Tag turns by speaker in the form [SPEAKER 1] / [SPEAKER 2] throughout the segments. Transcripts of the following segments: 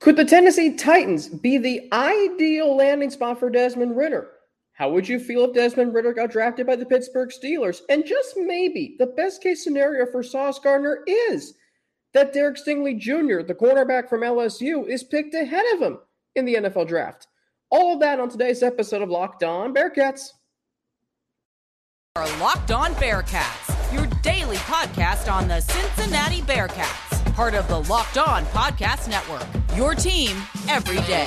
[SPEAKER 1] Could the Tennessee Titans be the ideal landing spot for Desmond Ridder? How would you feel if Desmond Ridder got drafted by the Pittsburgh Steelers? And just maybe the best case scenario for Sauce Gardner is that Derek Stingley Jr., the cornerback from LSU, is picked ahead of him in the NFL draft. All of that on today's episode of Locked On Bearcats.
[SPEAKER 2] Our Locked On Bearcats, your daily podcast on the Cincinnati Bearcats, part of the Locked On Podcast Network. Your team every day.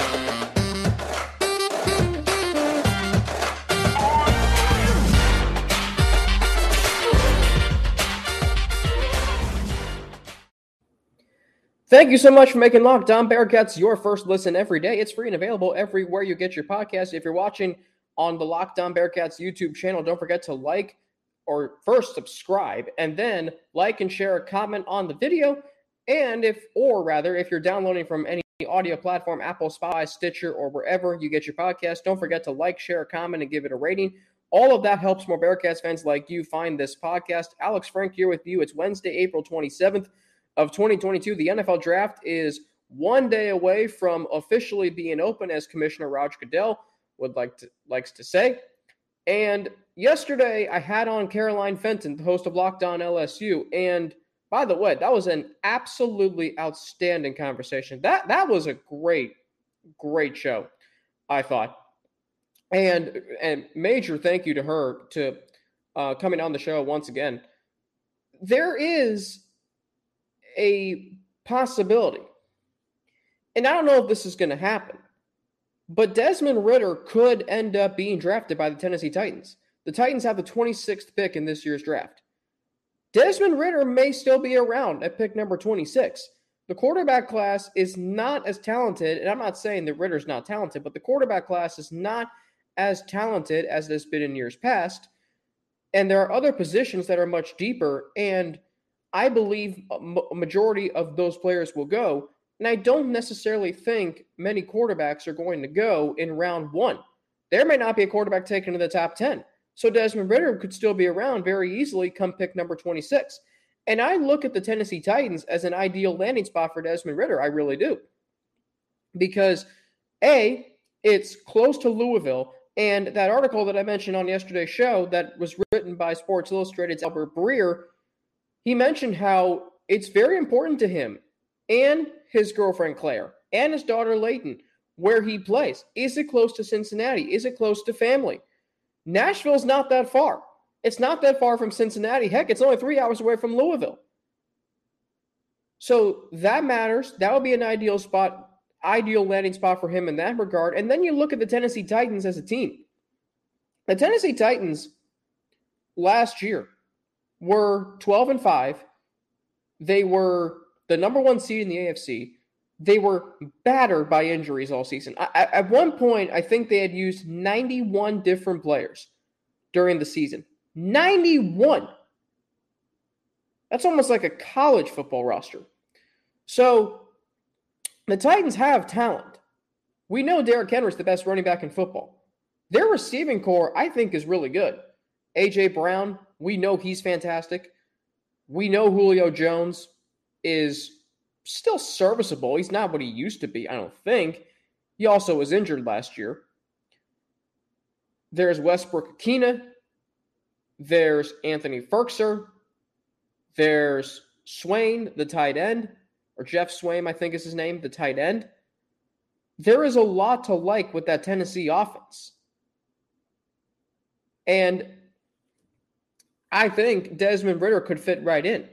[SPEAKER 1] Thank you so much for making Locked On Bearcats your first listen every day. It's free and available everywhere you get your podcast. If you're watching on the Locked On Bearcats YouTube channel, don't forget to like or first subscribe and then like and share a comment on the video. And if, or rather, if you're downloading from any audio platform, Apple, Spotify, Stitcher, or wherever you get your podcast, don't forget to like, share, comment, and give it a rating. All of that helps more Bearcats fans like you find this podcast. Alex Frank here with you. It's Wednesday, April 27th of 2022. The NFL draft is one day away from officially being open, as Commissioner Roger Goodell would like to likes to say. And yesterday, I had on Caroline Fenton, the host of Locked On LSU, and by the way, that was an absolutely outstanding conversation. That that was a great, great show, I thought. And and major thank you to her to uh, coming on the show once again. There is a possibility. And I don't know if this is going to happen, but Desmond Ridder could end up being drafted by the Tennessee Titans. The Titans have the 26th pick in this year's draft. Desmond Ridder may still be around at pick number 26. The quarterback class is not as talented, and I'm not saying that Ridder's not talented, but the quarterback class is not as talented as it has been in years past. And there are other positions that are much deeper. And I believe a majority of those players will go. And I don't necessarily think many quarterbacks are going to go in round one. There may not be a quarterback taken to the top 10. So Desmond Ridder could still be around very easily come pick number 26. And I look at the Tennessee Titans as an ideal landing spot for Desmond Ridder. I really do. Because A, it's close to Louisville. And that article that I mentioned on yesterday's show that was written by Sports Illustrated's Albert Breer he mentioned how it's very important to him and his girlfriend Claire and his daughter Layton where he plays. Is it close to Cincinnati? Is it close to family? Nashville's not that far. It's not that far from Cincinnati. Heck, it's only three hours away from Louisville. So that matters. That would be an ideal spot, ideal landing spot for him in that regard. And then you look at the Tennessee Titans as a team. The Tennessee Titans last year were 12 and 5. They were the number one seed in the AFC. They were battered by injuries all season. I, at one point, I think they had used 91 different players during the season. 91. That's almost like a college football roster. So the Titans have talent. We know Derrick Henry's the best running back in football. Their receiving core, I think, is really good. A.J. Brown, we know he's fantastic. We know Julio Jones is still serviceable. He's not what he used to be, I don't think. He also was injured last year. There's Westbrook-Ikhine. There's Anthony Firkser. There's Swaim, the tight end, or Jeff Swaim, I think is his name, the tight end. There is a lot to like with that Tennessee offense. And I think Desmond Ridder could fit right in.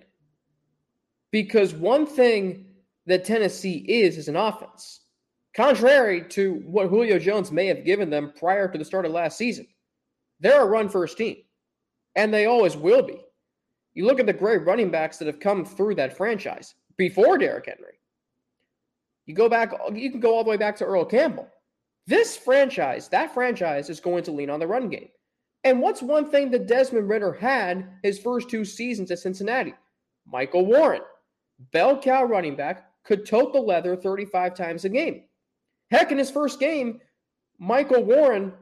[SPEAKER 1] Because one thing that Tennessee is is an offense. Contrary to what Julio Jones may have given them prior to the start of last season, they're a run first team, and they always will be. You look at the great running backs that have come through that franchise before Derrick Henry. You go back, you can go all the way back to Earl Campbell. This franchise, that franchise is going to lean on the run game. And what's one thing that Desmond Ridder had his first two seasons at Cincinnati? Michael Warren, bell cow running back, could tote the leather 35 times a game. Heck, in his first game, Michael Warren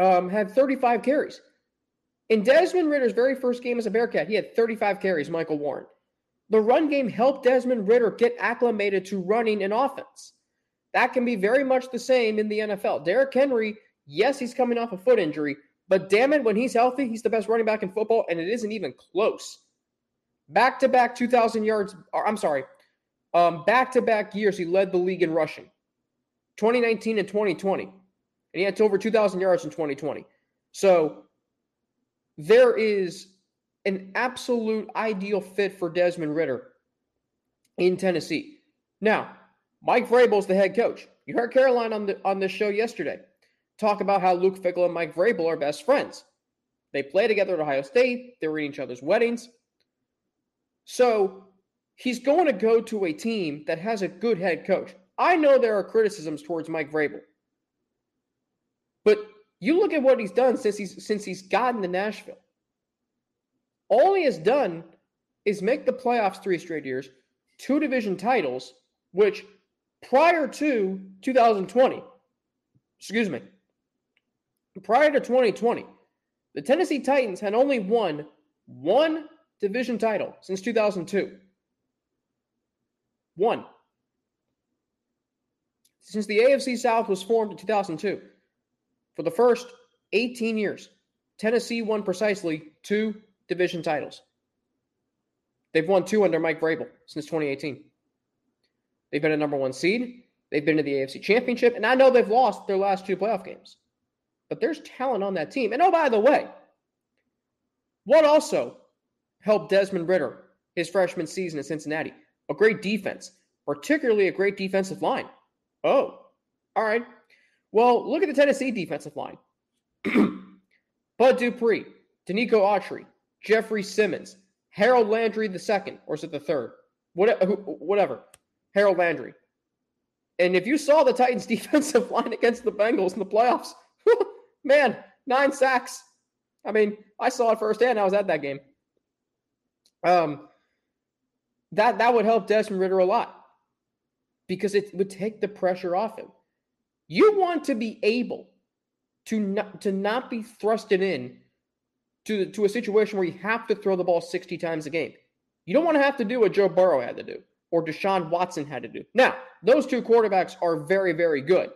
[SPEAKER 1] um, had 35 carries. In Desmond Ridder's very first game as a Bearcat, he had 35 carries, Michael Warren. The run game helped Desmond Ridder get acclimated to running an offense. That can be very much the same in the NFL. Derrick Henry, yes, he's coming off a foot injury, but damn it, when he's healthy, he's the best running back in football, and it isn't even close. Back to back 2,000 yards, I'm sorry, um, back to back years, he led the league in rushing 2019 and 2020. And he had over 2,000 yards in 2020. So there is an absolute ideal fit for Desmond Ridder in Tennessee. Now, Mike Vrabel is the head coach. You heard Caroline on the on this show yesterday talk about how Luke Fickell and Mike Vrabel are best friends. They play together at Ohio State. They were in each other's weddings. So he's going to go to a team that has a good head coach. I know there are criticisms towards Mike Vrabel, but you look at what he's done since he's since he's gotten to Nashville. All he has done is make the playoffs three straight years, two division titles, which prior to 2020, excuse me, prior to 2020, the Tennessee Titans had only won one division title since 2002. One. Since the AFC South was formed in 2002, for the first 18 years, Tennessee won precisely two division titles. They've won two under Mike Vrabel since 2018. They've been a number one seed. They've been to the AFC Championship, and I know they've lost their last two playoff games. But there's talent on that team. And oh, by the way, what also helped Desmond Ridder his freshman season in Cincinnati? A great defense, particularly a great defensive line. Oh, all right. Well, look at the Tennessee defensive line. Bud Dupree, Denico Autry, Jeffrey Simmons, Harold Landry the second, or is it the third? whatever. Harold Landry. And if you saw the Titans defensive line against the Bengals in the playoffs, man, nine sacks. I mean, I saw it firsthand. I was at that game. Um, that that would help Desmond Ridder a lot because it would take the pressure off him. You want to be able to not to not be thrusted in to, to a situation where you have to throw the ball 60 times a game. You don't want to have to do what Joe Burrow had to do or Deshaun Watson had to do. Now, those two quarterbacks are very, very good.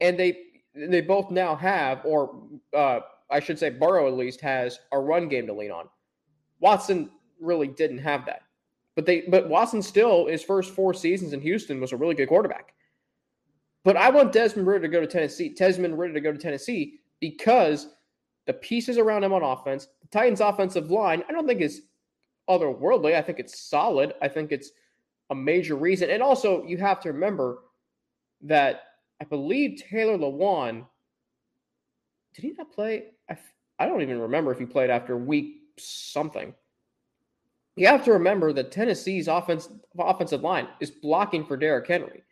[SPEAKER 1] And they they both now have, or uh, I should say Burrow at least has a run game to lean on. Watson really didn't have that. But they but Watson still, his first four seasons in Houston was a really good quarterback. But I want Desmond Ridder to go to Tennessee, Desmond Ridder to go to Tennessee because the pieces around him on offense, the Titans' offensive line, I don't think is otherworldly. I think it's solid. I think it's a major reason. And also, you have to remember that I believe Taylor Lewan did he not play? I, I don't even remember if he played after week something. You have to remember that Tennessee's offense, offensive line is blocking for Derrick Henry.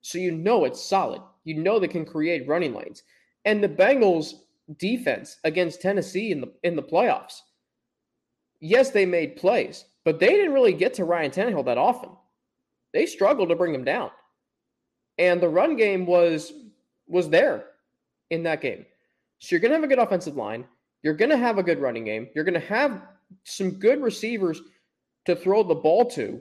[SPEAKER 1] So you know it's solid. You know they can create running lanes. And the Bengals defense against Tennessee in the in the playoffs. Yes, they made plays, but they didn't really get to Ryan Tannehill that often. They struggled to bring him down. And the run game was was there in that game. So you're to have a good offensive line. You're going to have a good running game. You're going to have some good receivers to throw the ball to.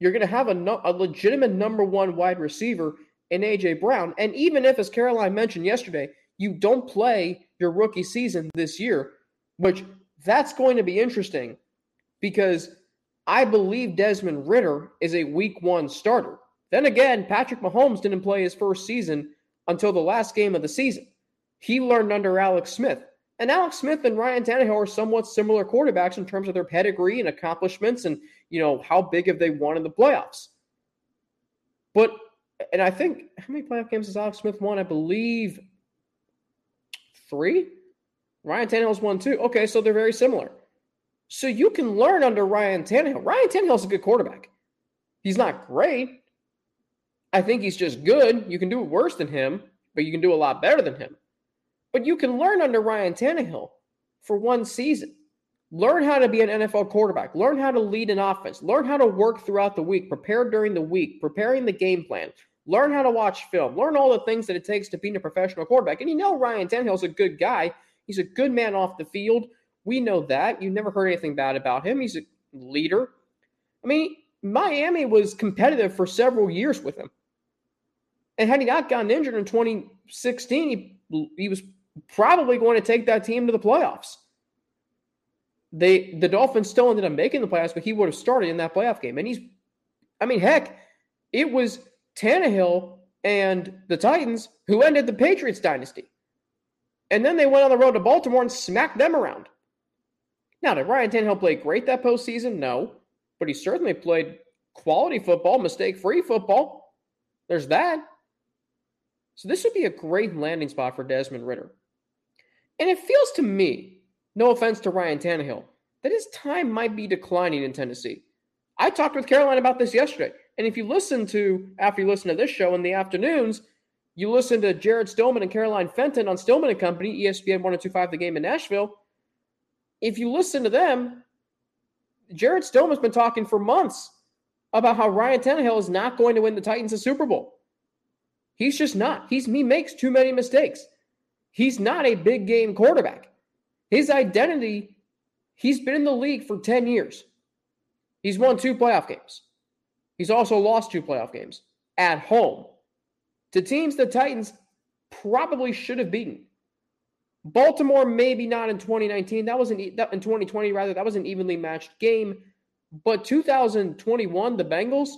[SPEAKER 1] You're going to have a, a legitimate number one wide receiver in A.J. Brown. And even if, as Caroline mentioned yesterday, you don't play your rookie season this year, which that's going to be interesting because I believe Desmond Ridder is a week one starter. Then again, Patrick Mahomes didn't play his first season until the last game of the season. He learned under Alex Smith. And Alex Smith and Ryan Tannehill are somewhat similar quarterbacks in terms of their pedigree and accomplishments and, you know, how big have they won in the playoffs. But, and I think, how many playoff games has Alex Smith won? I believe three. Ryan Tannehill's won two. Okay, so they're very similar. So you can learn under Ryan Tannehill. Ryan Tannehill's a good quarterback. He's not great. I think he's just good. You can do worse than him, but you can do a lot better than him. But you can learn under Ryan Tannehill for one season. Learn how to be an NFL quarterback. Learn how to lead an offense. Learn how to work throughout the week, prepare during the week, preparing the game plan. Learn how to watch film. Learn all the things that it takes to be a professional quarterback. And you know Ryan Tannehill's a good guy. He's a good man off the field. We know that. You never heard anything bad about him. He's a leader. I mean, Miami was competitive for several years with him. And had he not gotten injured in 2016, he, he was probably going to take that team to the playoffs. They the Dolphins still ended up making the playoffs, but he would have started in that playoff game. And he's, I mean, heck, it was Tannehill and the Titans who ended the Patriots dynasty. And then they went on the road to Baltimore and smacked them around. Now, did Ryan Tannehill play great that postseason? No, but he certainly played quality football, mistake-free football. There's that. So this would be a great landing spot for Desmond Ridder. And it feels to me, no offense to Ryan Tannehill, that his time might be declining in Tennessee. I talked with Caroline about this yesterday. And if you listen to, after you listen to this show in the afternoons, you listen to Jared Stillman and Caroline Fenton on Stillman and Company, ESPN 1025 The Game in Nashville. If you listen to them, Jared Stillman's been talking for months about how Ryan Tannehill is not going to win the Titans a Super Bowl. He's just not. He's he makes too many mistakes. He's not a big game quarterback. His identity, he's been in the league for 10 years. He's won two playoff games. He's also lost two playoff games at home to teams the Titans probably should have beaten. Baltimore, maybe not in 2019. That was an in 2020 rather. That was an evenly matched game. But 2021, the Bengals.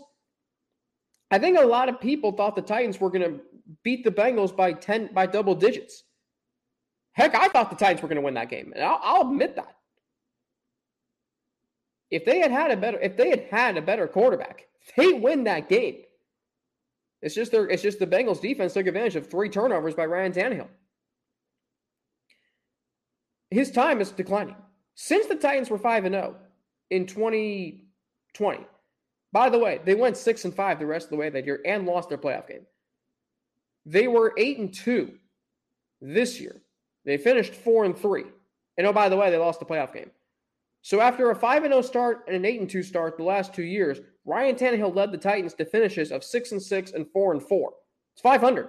[SPEAKER 1] I think a lot of people thought the Titans were going to beat the Bengals by 10 by double digits. Heck, I thought the Titans were going to win that game, and I'll, I'll admit that. If they had had a better, if they had had a better quarterback, they win that game. It's just their, it's just the Bengals defense took advantage of three turnovers by Ryan Tannehill. His time is declining. Since the Titans were 5 and 0 in 2020. By the way, they went 6 and 5 the rest of the way that year and lost their playoff game. They were 8 and 2 this year. They finished 4 and 3. And oh by the way, they lost the playoff game. So after a 5 and 0 start and an 8 and 2 start the last 2 years, Ryan Tannehill led the Titans to finishes of 6 and 6 and 4 and 4. It's 500.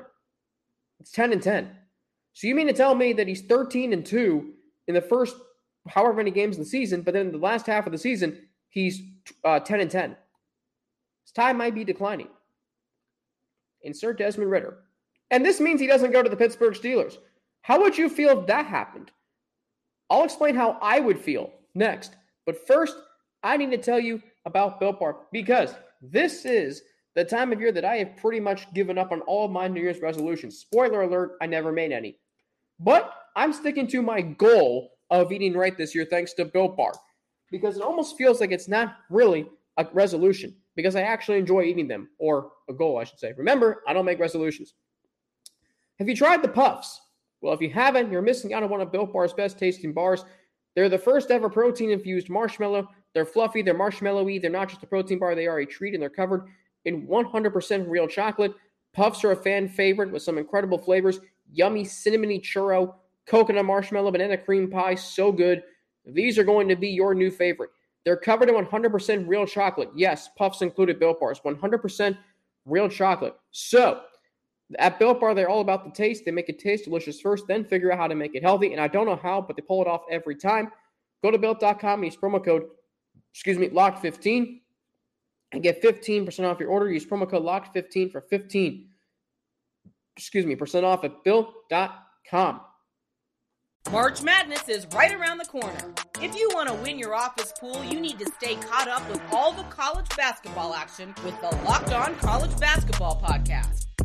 [SPEAKER 1] It's 10 and 10. So you mean to tell me that he's 13 and 2 in the first however many games in the season, but then the last half of the season, he's uh, 10 and 10. His time might be declining. Insert Desmond Ridder, And this means he doesn't go to the Pittsburgh Steelers. How would you feel if that happened? I'll explain how I would feel next. But first, I need to tell you about Built Bar because this is the time of year that I have pretty much given up on all of my New Year's resolutions. Spoiler alert, I never made any. But I'm sticking to my goal of eating right this year thanks to Built Bar because it almost feels like it's not really a resolution because I actually enjoy eating them, or a goal, I should say. Remember, I don't make resolutions. Have you tried the puffs? Well, if you haven't, you're missing out on one of Built Bar's best tasting bars. They're the first ever protein infused marshmallow. They're fluffy, they're marshmallowy, they're not just a protein bar, they are a treat, and they're covered in 100% real chocolate. Puffs are a fan favorite with some incredible flavors yummy cinnamony churro, coconut marshmallow, banana cream pie. So good. These are going to be your new favorite. They're covered in 100% real chocolate. Yes, puffs included Built Bars, 100% real chocolate. So, at Built Bar, they're all about the taste. They make it taste delicious first, then figure out how to make it healthy. And I don't know how, but they pull it off every time. Go to built.com, use promo code, excuse me, locked15 and get 15% off your order. Use promo code locked15 for 15, excuse me, percent off at built.com.
[SPEAKER 2] March Madness is right around the corner. If you want to win your office pool, you need to stay caught up with all the college basketball action with the Locked On College Basketball Podcast.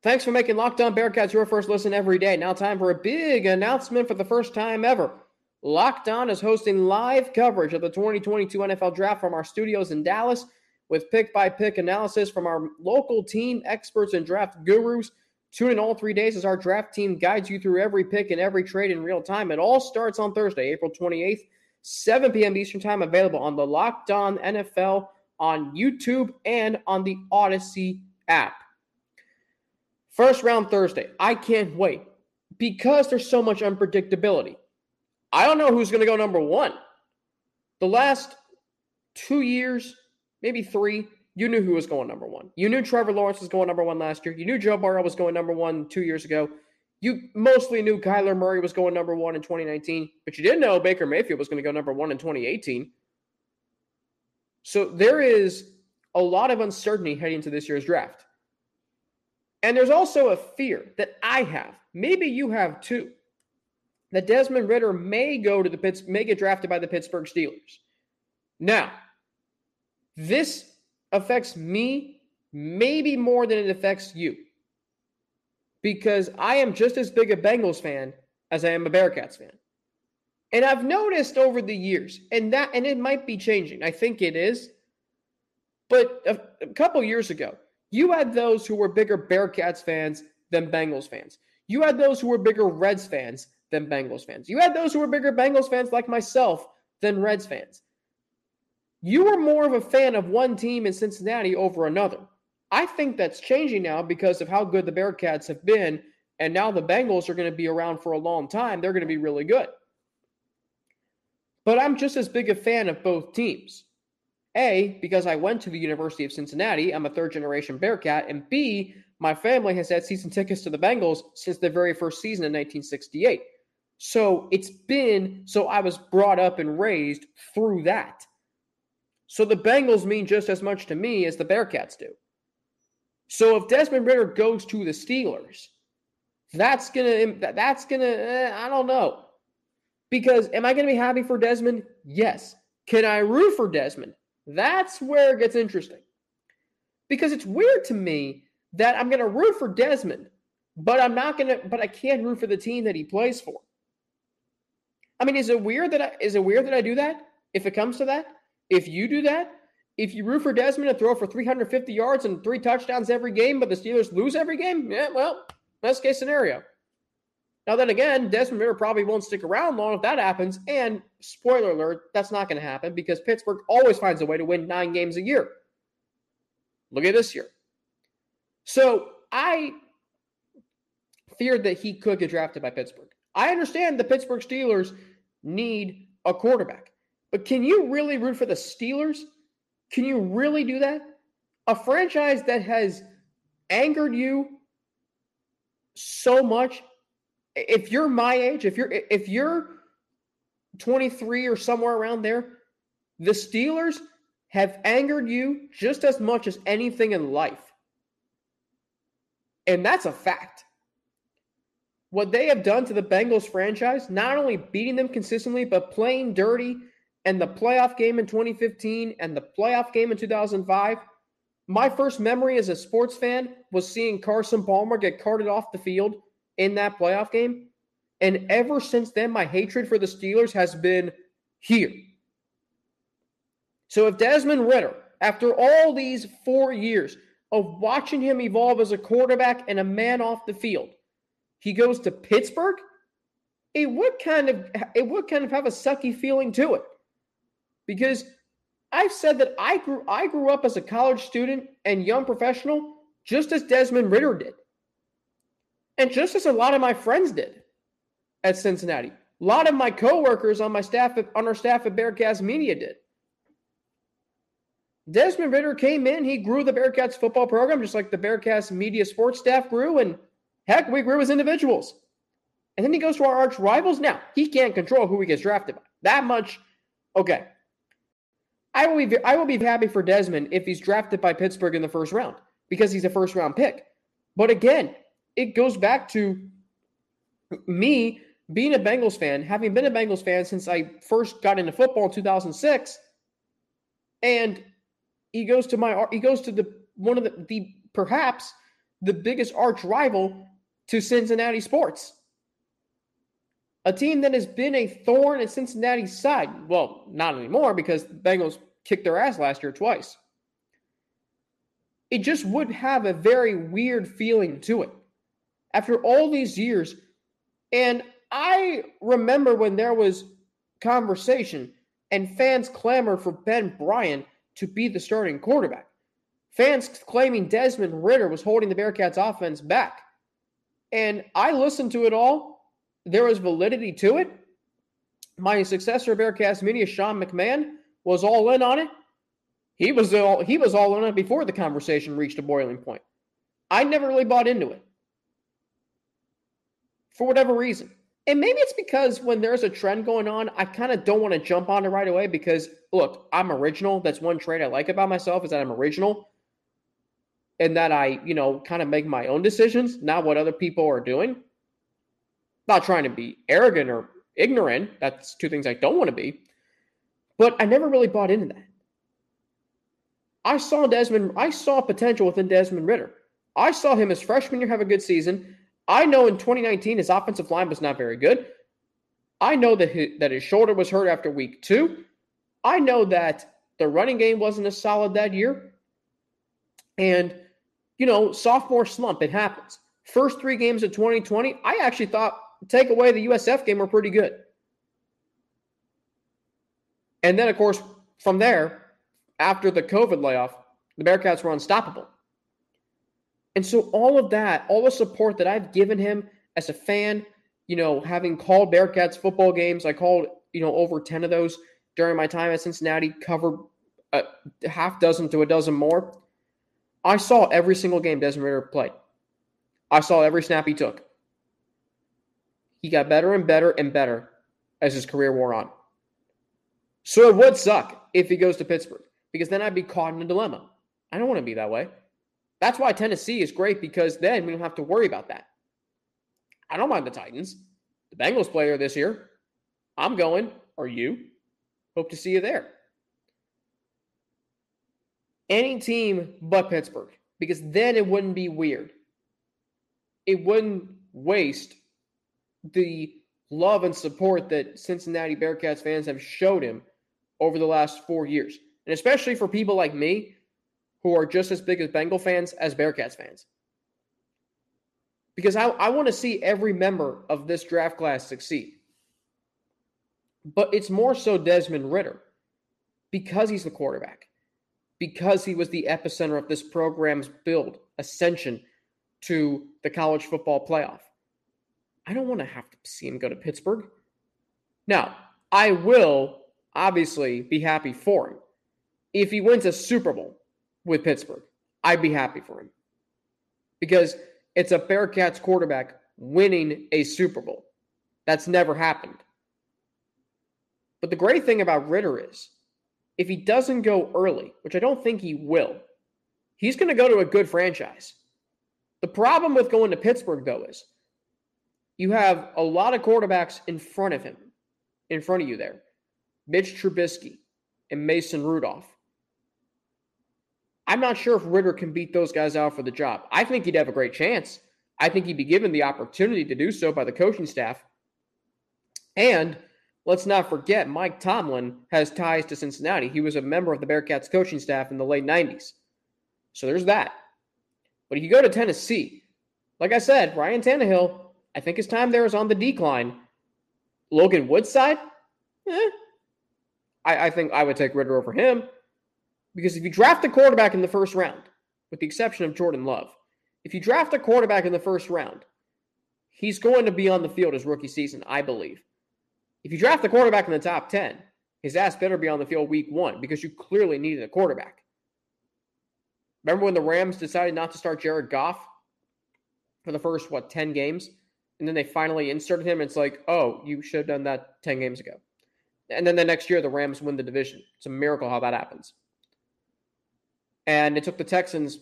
[SPEAKER 1] Thanks for making Locked On Bearcats your first listen every day. Now, time for a big announcement for the first time ever. Locked On is hosting live coverage of the 2022 NFL Draft from our studios in Dallas with pick by pick analysis from our local team experts and draft gurus. Tune in all three days as our draft team guides you through every pick and every trade in real time. It all starts on Thursday, April 28th, 7 p.m. Eastern Time, available on the Locked On NFL on YouTube and on the Odyssey app. First round Thursday. I can't wait because there's so much unpredictability. I don't know who's going to go number one. The last two years, maybe three, you knew who was going number one. You knew Trevor Lawrence was going number one last year. You knew Joe Burrow was going number one two years ago. You mostly knew Kyler Murray was going number one in 2019, but you didn't know Baker Mayfield was going to go number one in 2018. So there is a lot of uncertainty heading into this year's draft. And there's also a fear that I have, maybe you have too, that Desmond Ridder may go to the Pitts, may get drafted by the Pittsburgh Steelers. Now, this affects me maybe more than it affects you because I am just as big a Bengals fan as I am a Bearcats fan. And I've noticed over the years, and that and it might be changing. I think it is. But a, a couple years ago, you had those who were bigger Bearcats fans than Bengals fans. You had those who were bigger Reds fans than Bengals fans. You had those who were bigger Bengals fans like myself than Reds fans. You were more of a fan of one team in Cincinnati over another. I think that's changing now because of how good the Bearcats have been. And now the Bengals are going to be around for a long time. They're going to be really good. But I'm just as big a fan of both teams. A, because I went to the University of Cincinnati, I'm a third generation Bearcat. And B, my family has had season tickets to the Bengals since the very first season in 1968. So it's been, so I was brought up and raised through that. So the Bengals mean just as much to me as the Bearcats do. So if Desmond Ridder goes to the Steelers, that's gonna that's gonna eh, I don't know. Because am I gonna be happy for Desmond? Yes. Can I root for Desmond? That's where it gets interesting. Because it's weird to me that I'm gonna root for Desmond, but I'm not gonna but I can't root for the team that he plays for. I mean, is it weird that I is it weird that I do that? If it comes to that? If you do that? if you root for Desmond to throw for 350 yards and three touchdowns every game, but the Steelers lose every game, yeah, well, best case scenario. Now, then again, Desmond Ridder probably won't stick around long if that happens. And spoiler alert, that's not going to happen because Pittsburgh always finds a way to win nine games a year. Look at this year. So I feared that he could get drafted by Pittsburgh. I understand the Pittsburgh Steelers need a quarterback, but can you really root for the Steelers can you really do that? A franchise that has angered you so much. If you're my age, if you're if you're 23 or somewhere around there, the Steelers have angered you just as much as anything in life. And that's a fact. What they have done to the Bengals franchise, not only beating them consistently, but playing dirty and the playoff game in 2015 and the playoff game in 2005, my first memory as a sports fan was seeing Carson Palmer get carted off the field in that playoff game. And ever since then, my hatred for the Steelers has been here. So if Desmond Ridder, after all these four years of watching him evolve as a quarterback and a man off the field, he goes to Pittsburgh, it would kind of it would kind of have a sucky feeling to it because I've said that I grew I grew up as a college student and young professional just as Desmond Ridder did. And just as a lot of my friends did at Cincinnati. A lot of my coworkers on my staff on our staff at Bearcast Media did. Desmond Ridder came in, he grew the Bearcats football program just like the Bearcast media sports staff grew, and heck, we grew as individuals. And then he goes to our arch rivals. Now, he can't control who he gets drafted by. That much, okay. I will be I will be happy for Desmond if he's drafted by Pittsburgh in the first round because he's a first round pick. But again, it goes back to me being a Bengals fan, having been a Bengals fan since I first got into football in 2006, and he goes to my he goes to the one of the, the perhaps the biggest arch rival to Cincinnati sports. A team that has been a thorn in Cincinnati's side. Well, not anymore because the Bengals kicked their ass last year twice. It just would have a very weird feeling to it after all these years. And I remember when there was conversation and fans clamored for Ben Bryant to be the starting quarterback. Fans claiming Desmond Ridder was holding the Bearcats offense back. And I listened to it all. There was validity to it. My successor, Bearcast Media, Sean McMahon, was all in on it. He was all he was all in on it before the conversation reached a boiling point. I never really bought into it. For whatever reason. And maybe it's because when there's a trend going on, I kind of don't want to jump on it right away because look, I'm original. That's one trait I like about myself is that I'm original and that I, you know, kind of make my own decisions, not what other people are doing. Not trying to be arrogant or ignorant. That's two things I don't want to be. But I never really bought into that. I saw Desmond, I saw potential within Desmond Ridder. I saw him as freshman year have a good season. I know in 2019 his offensive line was not very good. I know that his, that his shoulder was hurt after week two. I know that the running game wasn't as solid that year. And, you know, sophomore slump, it happens. First three games of 2020, I actually thought, take away the USF game, were pretty good. And then, of course, from there, after the COVID layoff, the Bearcats were unstoppable. And so all of that, all the support that I've given him as a fan, you know, having called Bearcats football games, I called, you know, over 10 of those during my time at Cincinnati, covered a half dozen to a dozen more. I saw every single game Desmond Ridder played. I saw every snap he took. He got better and better and better as his career wore on. So it would suck if he goes to Pittsburgh because then I'd be caught in a dilemma. I don't want to be that way. That's why Tennessee is great because then we don't have to worry about that. I don't mind the Titans. The Bengals player this year. I'm going. Are you? Hope to see you there. Any team but Pittsburgh, because then it wouldn't be weird. It wouldn't waste the love and support that Cincinnati Bearcats fans have showed him over the last four years. And especially for people like me who are just as big as Bengal fans as Bearcats fans. Because I, I want to see every member of this draft class succeed. But it's more so Desmond Ridder because he's the quarterback, because he was the epicenter of this program's build, ascension to the college football playoff. I don't want to have to see him go to Pittsburgh. Now, I will obviously be happy for him if he wins a Super Bowl with Pittsburgh. I'd be happy for him because it's a Bearcats quarterback winning a Super Bowl. That's never happened. But the great thing about Ridder is if he doesn't go early, which I don't think he will, he's going to go to a good franchise. The problem with going to Pittsburgh, though, is you have a lot of quarterbacks in front of him, in front of you there. Mitch Trubisky and Mason Rudolph. I'm not sure if Ridder can beat those guys out for the job. I think he'd have a great chance. I think he'd be given the opportunity to do so by the coaching staff. And let's not forget, Mike Tomlin has ties to Cincinnati. He was a member of the Bearcats coaching staff in the late 90s. So there's that. But if you go to Tennessee, like I said, Ryan Tannehill, I think his time there is on the decline. Logan Woodside, eh, I, I think I would take Ridder over him. Because if you draft a quarterback in the first round, with the exception of Jordan Love, if you draft a quarterback in the first round, he's going to be on the field his rookie season, I believe. If you draft a quarterback in the top 10, his ass better be on the field week one because you clearly needed a quarterback. Remember when the Rams decided not to start Jared Goff for the first, what, 10 games? And then they finally inserted him. It's like, oh, you should have done that 10 games ago. And then the next year, the Rams win the division. It's a miracle how that happens. And it took the Texans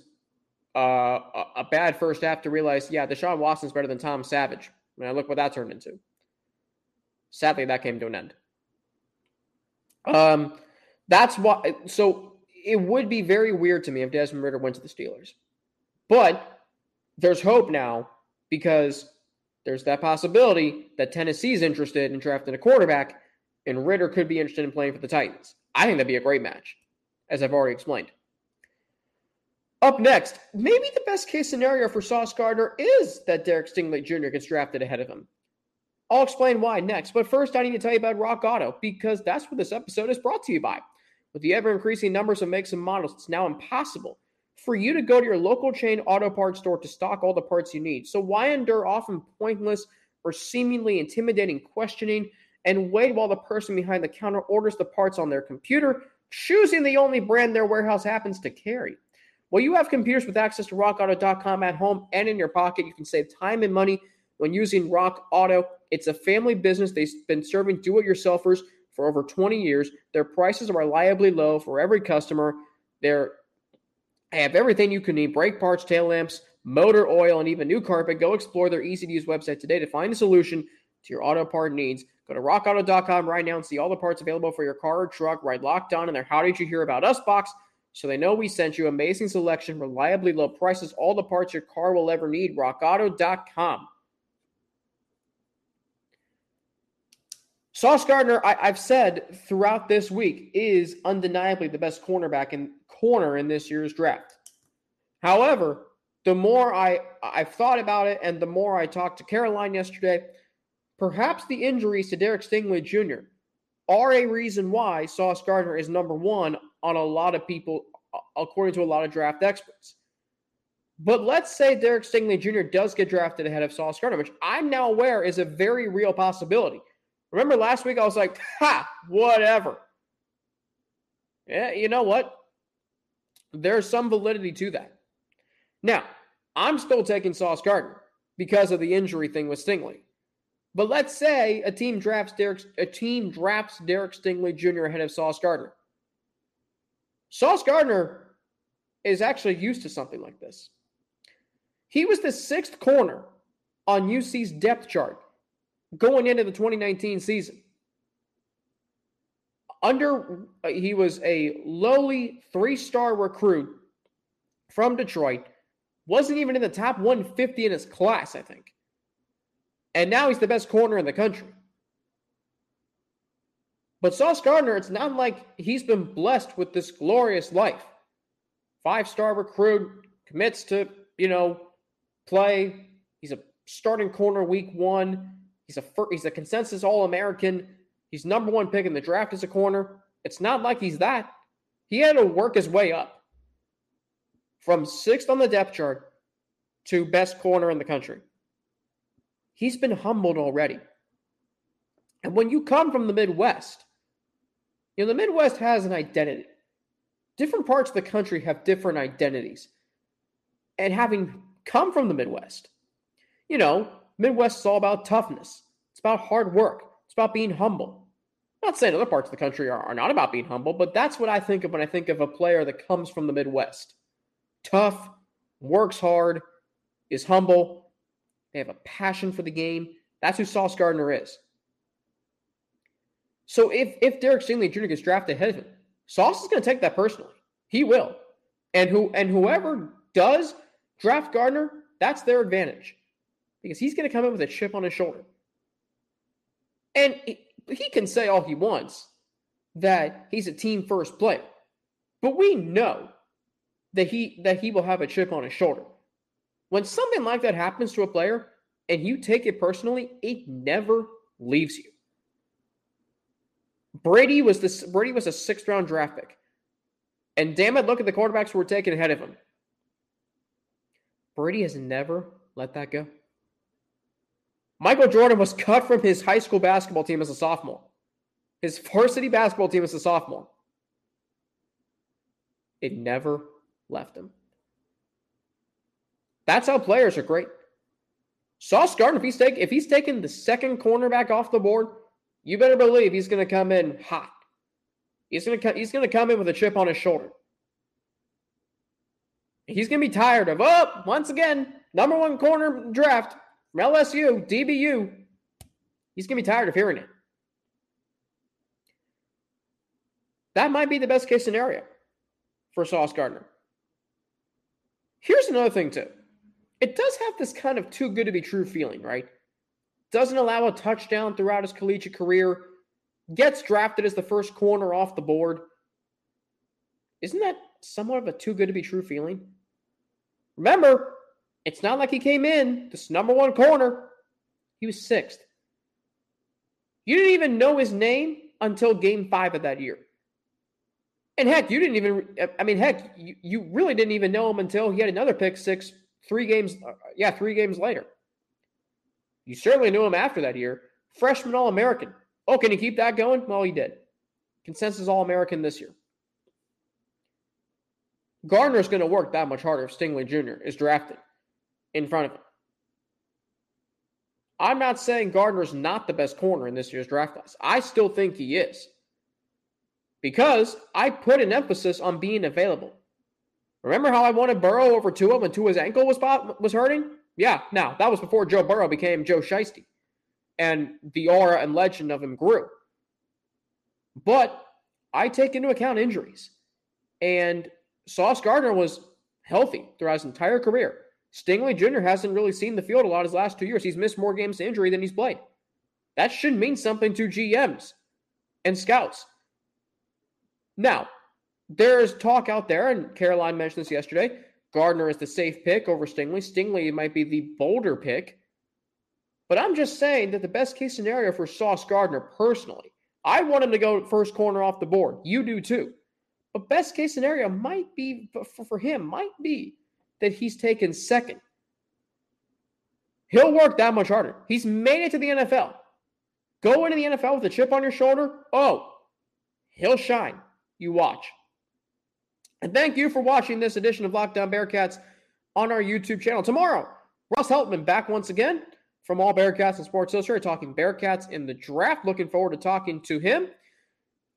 [SPEAKER 1] uh, a bad first half to realize, yeah, Deshaun Watson's better than Tom Savage. And I look what that turned into. Sadly, that came to an end. Um, that's why. So it would be very weird to me if Desmond Ridder went to the Steelers, but there's hope now because there's that possibility that Tennessee's interested in drafting a quarterback, and Ridder could be interested in playing for the Titans. I think that'd be a great match, as I've already explained. Up next, maybe the best case scenario for Sauce Gardner is that Derek Stingley Jr. gets drafted ahead of him. I'll explain why next, but first I need to tell you about Rock Auto because that's what this episode is brought to you by. With the ever increasing numbers of makes and models, it's now impossible for you to go to your local chain auto parts store to stock all the parts you need. So why endure often pointless or seemingly intimidating questioning and wait while the person behind the counter orders the parts on their computer, choosing the only brand their warehouse happens to carry? Well, you have computers with access to rockauto.com at home and in your pocket. You can save time and money when using Rock Auto. It's a family business. They've been serving do it yourselfers for over 20 years. Their prices are reliably low for every customer. They're they have everything you can need brake parts, tail lamps, motor oil, and even new carpet. Go explore their easy to use website today to find a solution to your auto part needs. Go to rockauto.com right now and see all the parts available for your car or truck right locked on in their How Did You Hear About Us box so they know we sent you. Amazing selection, reliably low prices, all the parts your car will ever need. RockAuto.com. Sauce Gardner, I, have said throughout this week, is undeniably the best cornerback in corner in this year's draft. However, the more I I've thought about it, and the more I talked to Caroline yesterday, perhaps the injuries to Derek Stingley Jr. are a reason why Sauce Gardner is number one on a lot of people, according to a lot of draft experts. But let's say Derek Stingley Jr. does get drafted ahead of Sauce Gardner, which I'm now aware is a very real possibility. Remember last week I was like, ha, whatever. Yeah, you know what? There's some validity to that. Now, I'm still taking Sauce Gardner because of the injury thing with Stingley. But let's say a team drafts Derek a team drafts Derek Stingley Jr. ahead of Sauce Gardner. Sauce Gardner is actually used to something like this. He was the sixth corner on UC's depth chart going into the 2019 season. Under uh, he was a lowly three-star recruit from Detroit, wasn't even in the top 150 in his class, I think. And now he's the best corner in the country. But Sauce Gardner, it's not like he's been blessed with this glorious life. Five-star recruit, commits to, you know, play. He's a starting corner week one. He's a he's a consensus All American. He's number one pick in the draft as a corner. It's not like he's that. He had to work his way up from sixth on the depth chart to best corner in the country. He's been humbled already. And when you come from the Midwest, you know, the Midwest has an identity. Different parts of the country have different identities. And having come from the Midwest, you know, Midwest is all about toughness. It's about hard work. It's about being humble. I'm not saying other parts of the country are, are not about being humble, but that's what I think of when I think of a player that comes from the Midwest. Tough, works hard, is humble. They have a passion for the game. That's who Sauce Gardner is. So if if Derek Stingley Jr. gets drafted ahead of him, Sauce is going to take that personally. He will. And who and whoever does draft Gardner, that's their advantage because he's going to come in with a chip on his shoulder. And he, he can say all he wants that he's a team first player. But we know that he that he will have a chip on his shoulder. When something like that happens to a player and you take it personally, it never leaves you. Brady was this Brady was a sixth round draft pick. And damn it, look at the quarterbacks who were taken ahead of him. Brady has never let that go. Michael Jordan was cut from his high school basketball team as a sophomore, his varsity basketball team as a sophomore. It never left him. That's how players are great. Sauce Gardner, if he's taking if he's taking the second cornerback off the board, you better believe he's going to come in hot. He's going to he's going to come in with a chip on his shoulder. He's going to be tired of oh once again number one corner draft from LSU, DBU, he's going to be tired of hearing it. That might be the best case scenario for Sauce Gardner. Here's another thing, too. It does have this kind of too good to be true feeling, right? Doesn't allow a touchdown throughout his collegiate career, gets drafted as the first corner off the board. Isn't that somewhat of a too good to be true feeling? Remember, it's not like he came in this number one corner. He was sixth. You didn't even know his name until game five of that year. And heck, you didn't even, I mean, heck, you, you really didn't even know him until he had another pick six, three games, uh, yeah, three games later. You certainly knew him after that year. Freshman All American. Oh, can he keep that going? Well, he did. Consensus All American this year. Gardner's going to work that much harder if Stingley Jr. is drafted in front of him. I'm not saying Gardner's not the best corner in this year's draft class. I still think he is. Because I put an emphasis on being available. Remember how I wanted Burrow over Tua when Tua's ankle was was hurting? Yeah, now that was before Joe Burrow became Joe Shiesty. And the aura and legend of him grew. But I take into account injuries. And Sauce Gardner was healthy throughout his entire career. Stingley Jr. hasn't really seen the field a lot his last two years. He's missed more games to injury than he's played. That should mean something to GMs and scouts. Now, there's talk out there, and Caroline mentioned this yesterday. Gardner is the safe pick over Stingley. Stingley might be the bolder pick. But I'm just saying that the best case scenario for Sauce Gardner personally, I want him to go first corner off the board. You do too. But best case scenario might be for, him, might be that he's taken second. He'll work that much harder. He's made it to the NFL. Go into the NFL with a chip on your shoulder. Oh, he'll shine. You watch. And thank you for watching this edition of Locked On Bearcats on our YouTube channel. Tomorrow, Russ Heltman back once again from All Bearcats and Sports Illustrated talking Bearcats in the draft. Looking forward to talking to him.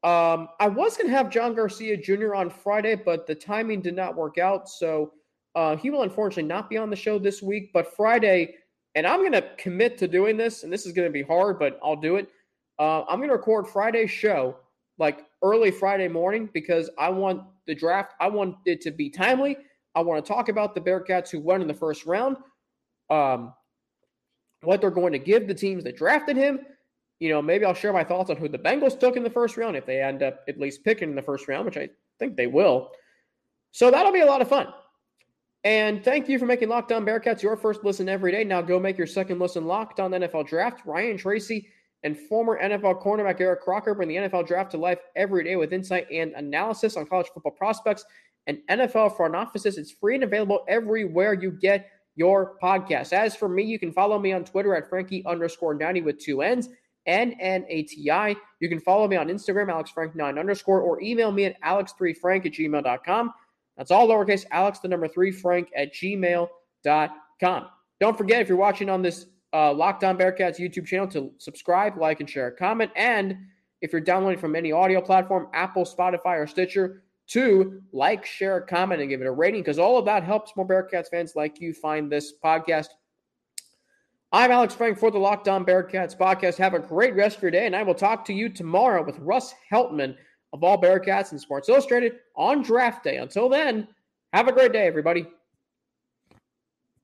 [SPEAKER 1] Um, I was going to have John Garcia Jr. on Friday, but the timing did not work out. So uh, he will unfortunately not be on the show this week. But Friday, and I'm going to commit to doing this, and this is going to be hard, but I'll do it. Uh, I'm going to record Friday's show like early Friday morning because I want the draft, I want it to be timely. I want to talk about the Bearcats who won in the first round, um, what they're going to give the teams that drafted him you know, maybe I'll share my thoughts on who the Bengals took in the first round if they end up at least picking in the first round, which I think they will. So that'll be a lot of fun. And thank you for making Locked On Bearcats your first listen every day. Now go make your second listen Locked On NFL Draft. Ryan Tracy and former NFL cornerback Eric Crocker bring the NFL Draft to life every day with insight and analysis on college football prospects and NFL front offices. It's free and available everywhere you get your podcast. As for me, you can follow me on Twitter at Frankie underscore 90 with two N's. N-N-A-T-I. You can follow me on Instagram, AlexFrank9 underscore, or email me at alex3frank at gmail.com. That's all lowercase alex, the number three, frank at gmail.com. Don't forget, if you're watching on this uh, Locked On Bearcats YouTube channel, to subscribe, like, and share a comment. And if you're downloading from any audio platform, Apple, Spotify, or Stitcher, to like, share, a comment, and give it a rating because all of that helps more Bearcats fans like you find this podcast I'm Alex Frank for the Locked On Bearcats podcast. Have a great rest of your day, and I will talk to you tomorrow with Russ Heltman of All Bearcats and Sports Illustrated on draft day. Until then, have a great day, everybody.